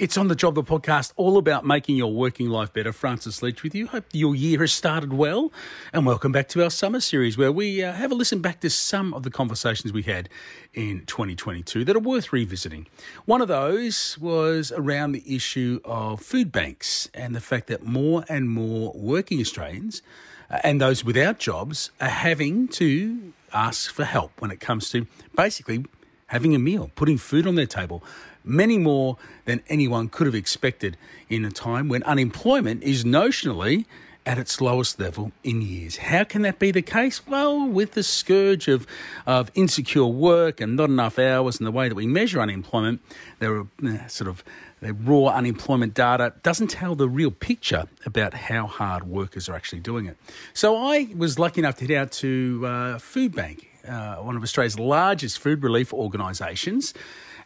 It's on the job, the podcast, all about making your working life better. Francis Leach with you. Hope your year has started well. And welcome back to our summer series where we uh, have a listen back to some of the conversations we had in 2022 that are worth revisiting. One of those was around the issue of food banks and the fact that more and more working Australians uh, and those without jobs are having to ask for help when it comes to basically having a meal, putting food on their table many more than anyone could have expected in a time when unemployment is notionally at its lowest level in years. How can that be the case? Well, with the scourge of, of insecure work and not enough hours and the way that we measure unemployment, there are uh, sort of the raw unemployment data doesn't tell the real picture about how hard workers are actually doing it. So I was lucky enough to head out to uh, Food Bank, uh, one of Australia's largest food relief organisations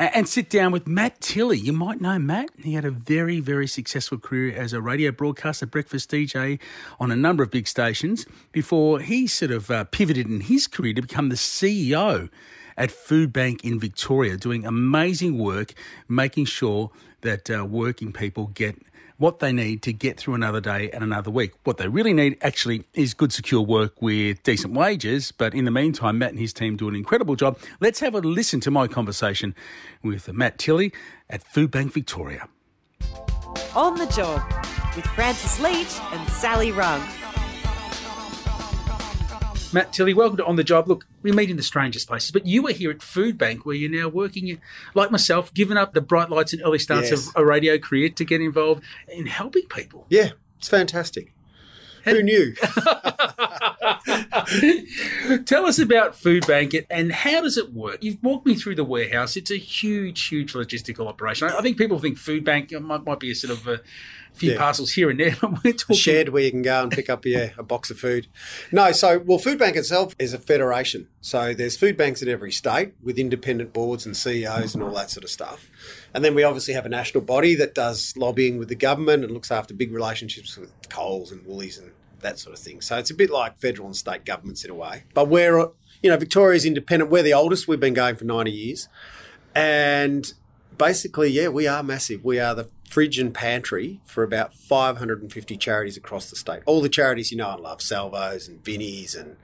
and sit down with Matt Tilley. You might know Matt. He had a very, very successful career as a radio broadcaster, breakfast DJ on a number of big stations before he sort of uh, pivoted in his career to become the CEO at Food Bank in Victoria, doing amazing work, making sure that uh, working people get what they need to get through another day and another week. What they really need actually is good, secure work with decent wages. But in the meantime, Matt and his team do an incredible job. Let's have a listen to my conversation with Matt Tilley at Food Bank Victoria. On the job with Francis Leach and Sally Rugg. Matt Tilley, welcome to On the Job. Look, we meet in the strangest places, but you were here at Food Bank where you're now working, like myself, giving up the bright lights and early starts yes. of a radio career to get involved in helping people. Yeah, it's fantastic. Who knew? Tell us about Food Bank and how does it work? You've walked me through the warehouse. It's a huge, huge logistical operation. I think people think Food Bank might, might be a sort of a few yeah. parcels here and there. we're talking... A shed where you can go and pick up yeah, a box of food. No, so well, Food Bank itself is a federation. So there's food banks in every state with independent boards and CEOs and all that sort of stuff. And then we obviously have a national body that does lobbying with the government and looks after big relationships with Coles and Woolies and that sort of thing. So it's a bit like federal and state governments in a way. But we're, you know, Victoria's independent. We're the oldest. We've been going for 90 years. And basically, yeah, we are massive. We are the fridge and pantry for about 550 charities across the state. All the charities you know and love, Salvos and Vinnie's and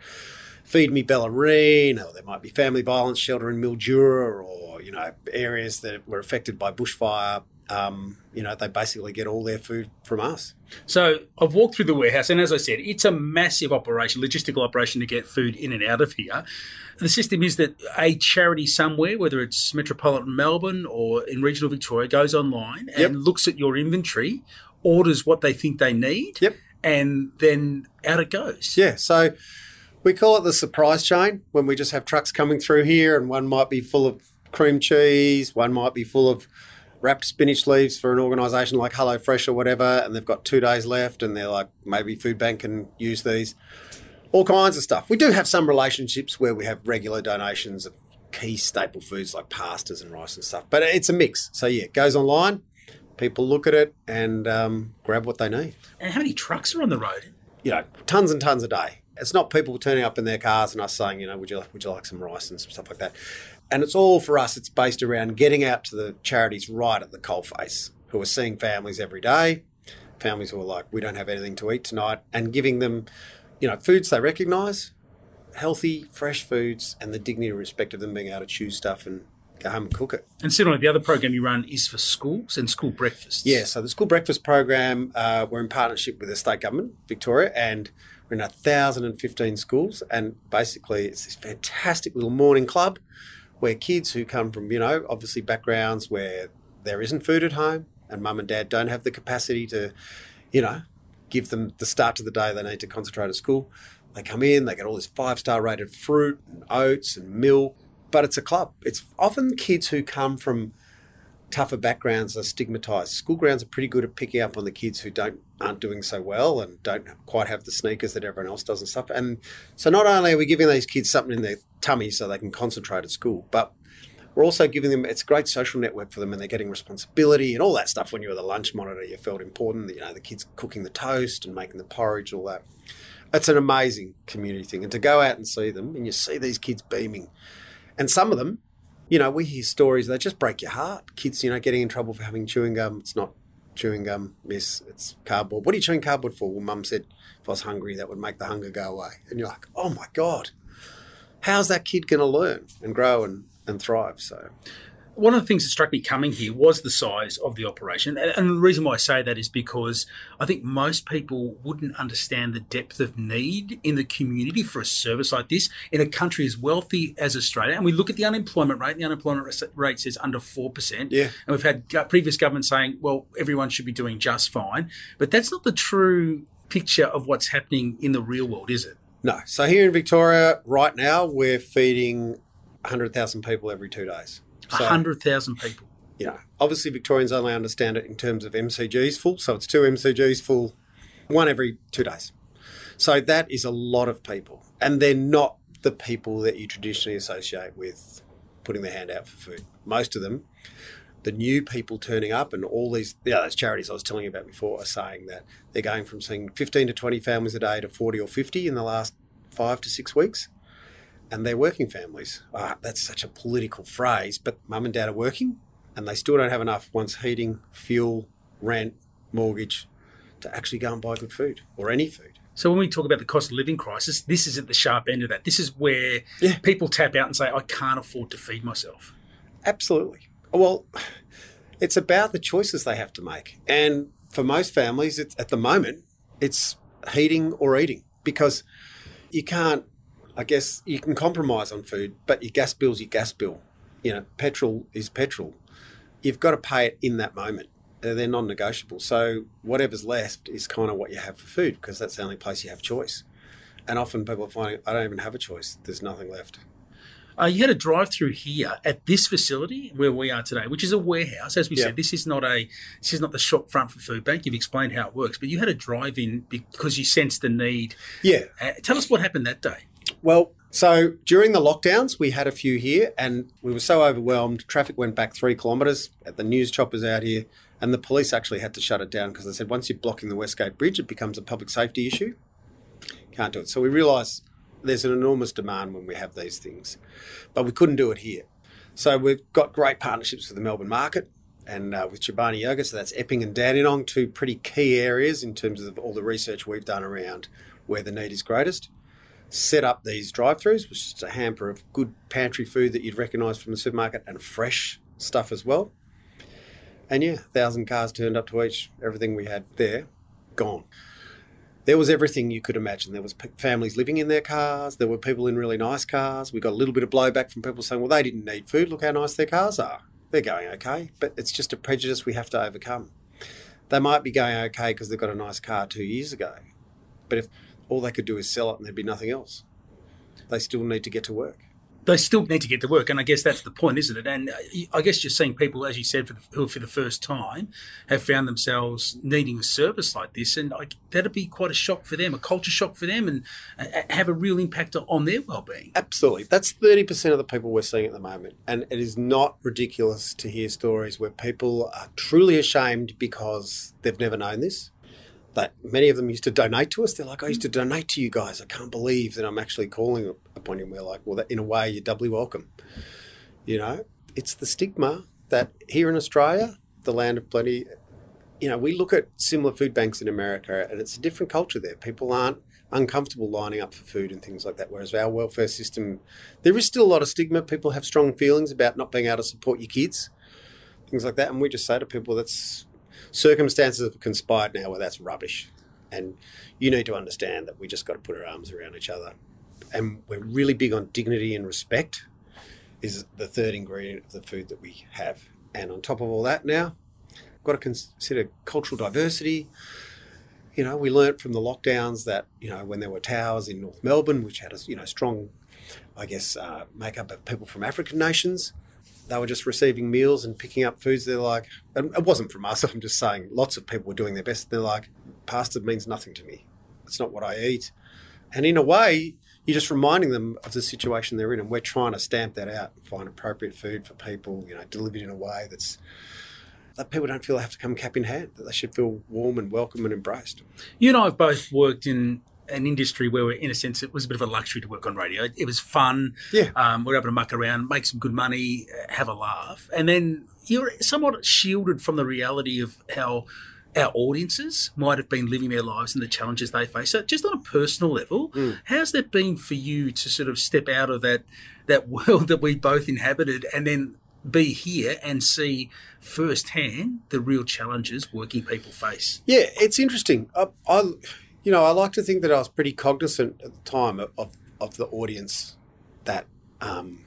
Feed Me Bellarine, or there might be family violence shelter in Mildura, or, you know, areas that were affected by bushfire um, you know, they basically get all their food from us. So I've walked through the warehouse, and as I said, it's a massive operation, logistical operation to get food in and out of here. The system is that a charity somewhere, whether it's metropolitan Melbourne or in regional Victoria, goes online and yep. looks at your inventory, orders what they think they need, yep. and then out it goes. Yeah. So we call it the surprise chain when we just have trucks coming through here, and one might be full of cream cheese, one might be full of wrapped spinach leaves for an organisation like HelloFresh or whatever, and they've got two days left, and they're like, maybe Food Bank can use these. All kinds of stuff. We do have some relationships where we have regular donations of key staple foods like pastas and rice and stuff, but it's a mix. So yeah, it goes online. People look at it and um, grab what they need. And how many trucks are on the road? You know, tons and tons a day. It's not people turning up in their cars and us saying, you know, would you like, would you like some rice and some stuff like that. And it's all for us, it's based around getting out to the charities right at the coalface who are seeing families every day, families who are like, we don't have anything to eat tonight, and giving them, you know, foods they recognise, healthy, fresh foods, and the dignity and respect of them being able to choose stuff and go home and cook it. And similarly, the other program you run is for schools and school breakfasts. Yeah, so the school breakfast program, uh, we're in partnership with the state government, Victoria, and we're in 1,015 schools. And basically, it's this fantastic little morning club where kids who come from, you know, obviously backgrounds where there isn't food at home and mum and dad don't have the capacity to, you know, give them the start to the day they need to concentrate at school. They come in, they get all this five star rated fruit and oats and milk, but it's a club. It's often kids who come from tougher backgrounds are stigmatized. School grounds are pretty good at picking up on the kids who don't aren't doing so well and don't quite have the sneakers that everyone else does and stuff. And so not only are we giving these kids something in their tummy so they can concentrate at school, but we're also giving them it's a great social network for them and they're getting responsibility and all that stuff when you were the lunch monitor you felt important you know the kids cooking the toast and making the porridge and all that it's an amazing community thing and to go out and see them and you see these kids beaming and some of them You know, we hear stories that just break your heart. Kids, you know, getting in trouble for having chewing gum. It's not chewing gum, miss. It's cardboard. What are you chewing cardboard for? Well, mum said if I was hungry, that would make the hunger go away. And you're like, oh my God, how's that kid going to learn and grow and, and thrive? So one of the things that struck me coming here was the size of the operation. And, the reason why I say that is because I think most people wouldn't understand the depth of need in the community for a service like this in a country as wealthy as Australia. And we look at the unemployment rate, the unemployment rate says under 4%. Yeah. And we've had previous governments saying, well, everyone should be doing just fine. But that's not the true picture of what's happening in the real world, is it? No. So here in Victoria, right now, we're feeding 100,000 people every two days. So, 100,000 people. You know, obviously Victorians only understand it in terms of MCGs full. So it's two MCGs full, one every two days. So that is a lot of people. And they're not the people that you traditionally associate with putting their hand out for food. Most of them, the new people turning up and all these, yeah, those charities I was telling you about before are saying that they're going from seeing 15 to 20 families a day to 40 or 50 in the last five to six weeks and they're working families. Oh, that's such a political phrase, but mum and dad are working and they still don't have enough once heating, fuel, rent, mortgage to actually go and buy good food or any food. So when we talk about the cost of living crisis, this is at the sharp end of that. This is where yeah. people tap out and say, I can't afford to feed myself. Absolutely. Well, it's about the choices they have to make. And for most families, it's, at the moment, it's heating or eating because you can't I guess you can compromise on food, but your gas bill's your gas bill. You know, petrol is petrol. You've got to pay it in that moment. They're non negotiable. So whatever's left is kind of what you have for food because that's the only place you have choice. And often people are finding, I don't even have a choice. There's nothing left. Uh, you had a drive through here at this facility where we are today, which is a warehouse. As we said, this is not a this is not the shop front for Food Bank. You've explained how it works, but you had a drive in because you sensed the need. Yeah. Uh, tell us what happened that day. Well, so during the lockdowns, we had a few here, and we were so overwhelmed. Traffic went back three kilometres. At the news choppers out here, and the police actually had to shut it down because they said once you're blocking the Westgate Bridge, it becomes a public safety issue. Can't do it. So we realised there's an enormous demand when we have these things, but we couldn't do it here. So we've got great partnerships with the Melbourne market and uh, with Chobani Yoga. So that's Epping and Dandenong, two pretty key areas in terms of all the research we've done around where the need is greatest set up these drive-throughs, which is a hamper of good pantry food that you'd recognise from the supermarket and fresh stuff as well. And yeah, thousand cars turned up to each. Everything we had there, gone. There was everything you could imagine. There was families living in their cars. There were people in really nice cars. We got a little bit of blowback from people saying, "Well, they didn't need food. Look how nice their cars are. They're going okay." But it's just a prejudice we have to overcome. They might be going okay because they've got a nice car two years ago, but if all they could do is sell it and there'd be nothing else. They still need to get to work. They still need to get to work, and I guess that's the point, isn't it? And uh, I guess you're seeing people, as you said, for the, who for the first time have found themselves needing a service like this, and like, that'd be quite a shock for them, a culture shock for them, and uh, have a real impact on their well-being. Absolutely, that's thirty percent of the people we're seeing at the moment, and it is not ridiculous to hear stories where people are truly ashamed because they've never known this that many of them used to donate to us. They're like, I used to donate to you guys. I can't believe that I'm actually calling upon you. we're like, well, that, in a way, you're doubly welcome. You know, it's the stigma that here in Australia, the land of plenty, you know, we look at similar food banks in America and it's a different culture there. People aren't uncomfortable lining up for food and things like that. Whereas our welfare system, there is still a lot of stigma. People have strong feelings about not being able to support your kids, things like that. And we just say to people, that's circumstances have conspired now where that's rubbish. And you need to understand that we just got to put our arms around each other. And we're really big on dignity and respect is the third ingredient of the food that we have. And on top of all that now, got to consider cultural diversity. You know, we learnt from the lockdowns that, you know, when there were towers in North Melbourne, which had a, you know, strong, I guess, uh, makeup of people from African nations, they were just receiving meals and picking up foods. They're like, and it wasn't from us. I'm just saying, lots of people were doing their best. They're like, pasta means nothing to me. It's not what I eat. And in a way, you're just reminding them of the situation they're in, and we're trying to stamp that out and find appropriate food for people. You know, delivered in a way that's that people don't feel they have to come cap in hand. That they should feel warm and welcome and embraced. You and I have both worked in an industry where, in a sense, it was a bit of a luxury to work on radio. It was fun. Yeah. Um, we are able to muck around, make some good money, uh, have a laugh. And then you're somewhat shielded from the reality of how our audiences might have been living their lives and the challenges they face. So, just on a personal level, Mm. how's that been for you to sort of step out of that that world that we both inhabited and then be here and see firsthand the real challenges working people face? Yeah, it's interesting. I, I, you know, I like to think that I was pretty cognizant at the time of, of, of the audience that um,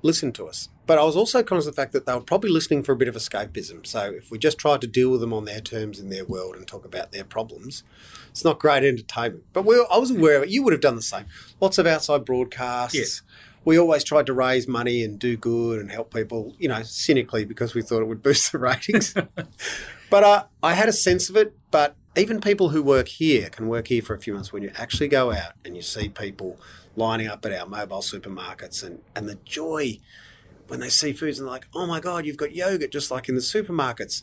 listened to us. But I was also conscious of the fact that they were probably listening for a bit of escapism. So if we just tried to deal with them on their terms in their world and talk about their problems, it's not great entertainment. But we, I was aware of it. You would have done the same. Lots of outside broadcasts. Yes. We always tried to raise money and do good and help people, you know, cynically because we thought it would boost the ratings. But uh, I had a sense of it. But even people who work here can work here for a few months when you actually go out and you see people lining up at our mobile supermarkets and, and the joy when they see foods and they're like, oh my God, you've got yogurt just like in the supermarkets.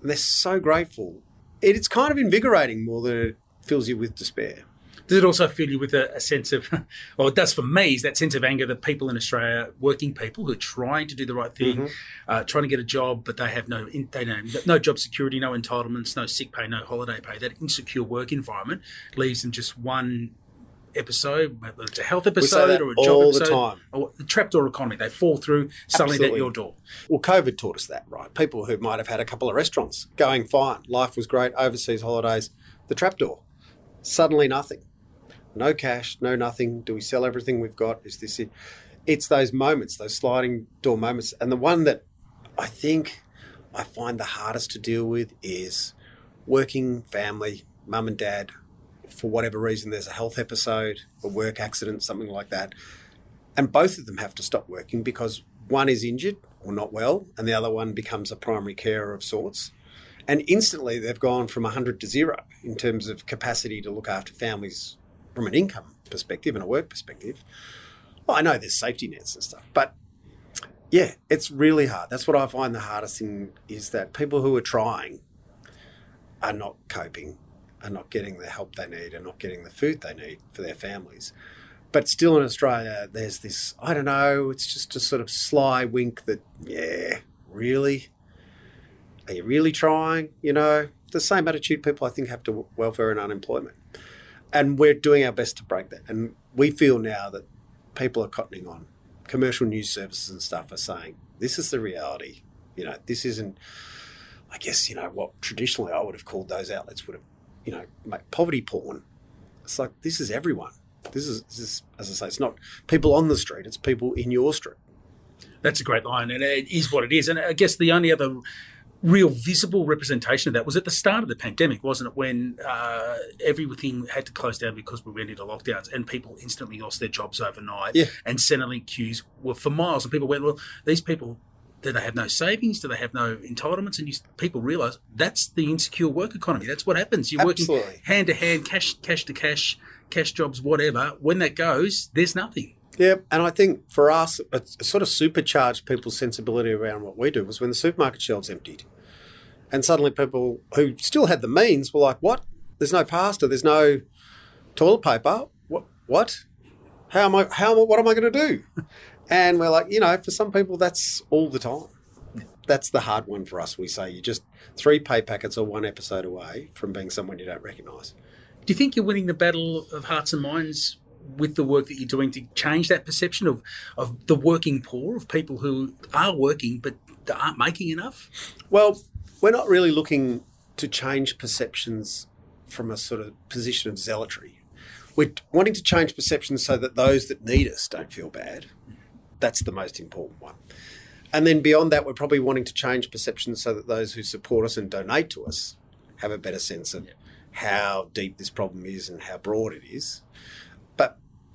And they're so grateful. It, it's kind of invigorating more than it fills you with despair. Does it also fill you with a, a sense of, well, it does for me, is that sense of anger that people in Australia, working people who are trying to do the right thing, uh, trying to get a job, but they have no, they know no job security, no entitlements, no sick pay, no holiday pay. That insecure work environment leaves them just one episode, whether it's a health episode or a job all the episode, time. or the trapdoor economy. They fall through suddenly at your door. Well, COVID taught us that, right? People who might have had a couple of restaurants going fine, life was great, overseas holidays, the trapdoor, suddenly nothing. No cash, no nothing. Do we sell everything we've got? Is this it? It's those moments, those sliding door moments. And the one that I think I find the hardest to deal with is working family, mum and dad, for whatever reason, there's a health episode, a work accident, something like that. And both of them have to stop working because one is injured or not well, and the other one becomes a primary carer of sorts. And instantly they've gone from 100 to zero in terms of capacity to look after families from an income perspective and a work perspective. Well, I know there's safety nets and stuff, but yeah, it's really hard. That's what I find the hardest thing is that people who are trying are not coping, are not getting the help they need, are not getting the food they need for their families. But still in Australia, there's this, I don't know, it's just a sort of sly wink that, yeah, really? Are you really trying? You know, the same attitude people I think have to welfare and unemployment. And we're doing our best to break that. And we feel now that people are cottoning on. Commercial news services and stuff are saying, this is the reality. You know, this isn't, I guess, you know, what traditionally I would have called those outlets would have, you know, make poverty porn. It's like, this is everyone. This is, this is, as I say, it's not people on the street, it's people in your street. That's a great line, and it is what it is. And I guess the only other real visible representation of that was at the start of the pandemic, wasn't it? When uh, everything had to close down because we went into lockdowns, and people instantly lost their jobs overnight. Yeah. And Centrelink queues were for miles, and people went, "Well, these people." Do they have no savings? Do they have no entitlements? And you, people realise that's the insecure work economy. That's what happens. You're working hand to hand, cash, cash to cash, cash jobs, whatever. When that goes, there's nothing. Yeah, and I think for us, it sort of supercharged people's sensibility around what we do was when the supermarket shelves emptied. And suddenly people who still had the means were like, what? There's no pasta, there's no toilet paper. What? What? How am I, how, what am I going to do? And we're like, you know, for some people, that's all the time. That's the hard one for us. We say you're just three pay packets or one episode away from being someone you don't recognise. Do you think you're winning the battle of hearts and minds with the work that you're doing to change that perception of, of the working poor, of people who are working but aren't making enough? Well, we're not really looking to change perceptions from a sort of position of zealotry. We're wanting to change perceptions so that those that need us don't feel bad. That's the most important one. And then beyond that, we're probably wanting to change perceptions so that those who support us and donate to us have a better sense of how deep this problem is and how broad it is.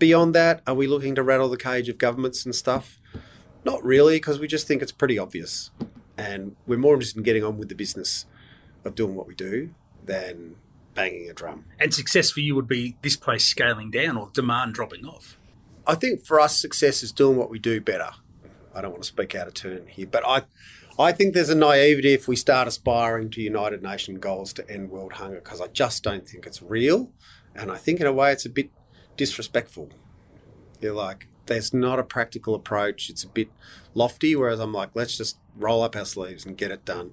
Beyond that, are we looking to rattle the cage of governments and stuff? Not really, because we just think it's pretty obvious. And we're more interested in getting on with the business of doing what we do than banging a drum. And success for you would be this place scaling down or demand dropping off. I think for us, success is doing what we do better. I don't want to speak out of turn here, but I, I think there's a naivety if we start aspiring to United Nations goals to end world hunger because I just don't think it's real, And I think in a way it's a bit disrespectful. You're like, there's not a practical approach. It's a bit lofty, whereas I'm like, let's just roll up our sleeves and get it done.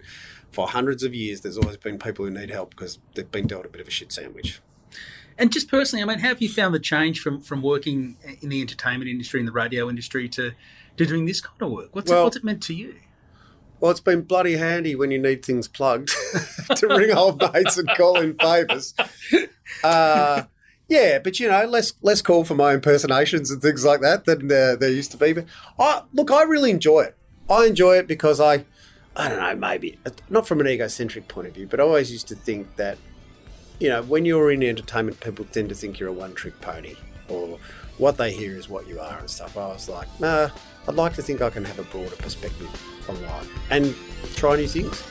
For hundreds of years, there's always been people who need help because they've been dealt a bit of a shit sandwich. And just personally, I mean, how have you found the change from, from working in the entertainment industry in the radio industry to, to doing this kind of work? What's, Well- it, what's it meant to you? Well, it's been bloody handy when you need things plugged to ring old mates and call in favours. Uh, yeah, but you know, less less call for my impersonations and things like that than uh, there used to be. But I, look, I really enjoy it. I enjoy it because I, I don't know, maybe not from an egocentric point of view, but I always used to think that, you know, when you're in entertainment, people tend to think you're a one-trick pony, or what they hear is what you are and stuff. I was like, nah, I'd like to think I can have a broader perspective on life and try new things.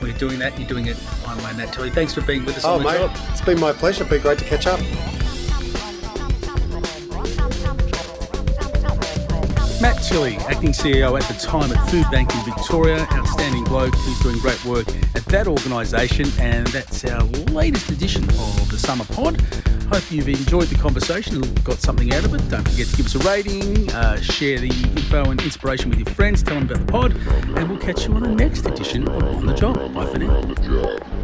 Well, you're doing that. You're doing it way, Matt Tilley. Thanks for being with us Oh, mate, job. it's been my pleasure. It's been great to catch up. Matt Tilley, acting CEO at the time at Food Bank in Victoria, outstanding bloke who's doing great work at that organisation, and that's our latest edition of the Summer Pod. Hope you've enjoyed the conversation and got something out of it. Don't forget to give us a rating, uh, share the info and inspiration with your friends, tell them about the pod, and we'll catch you on the next edition of On the Job. Bye for now.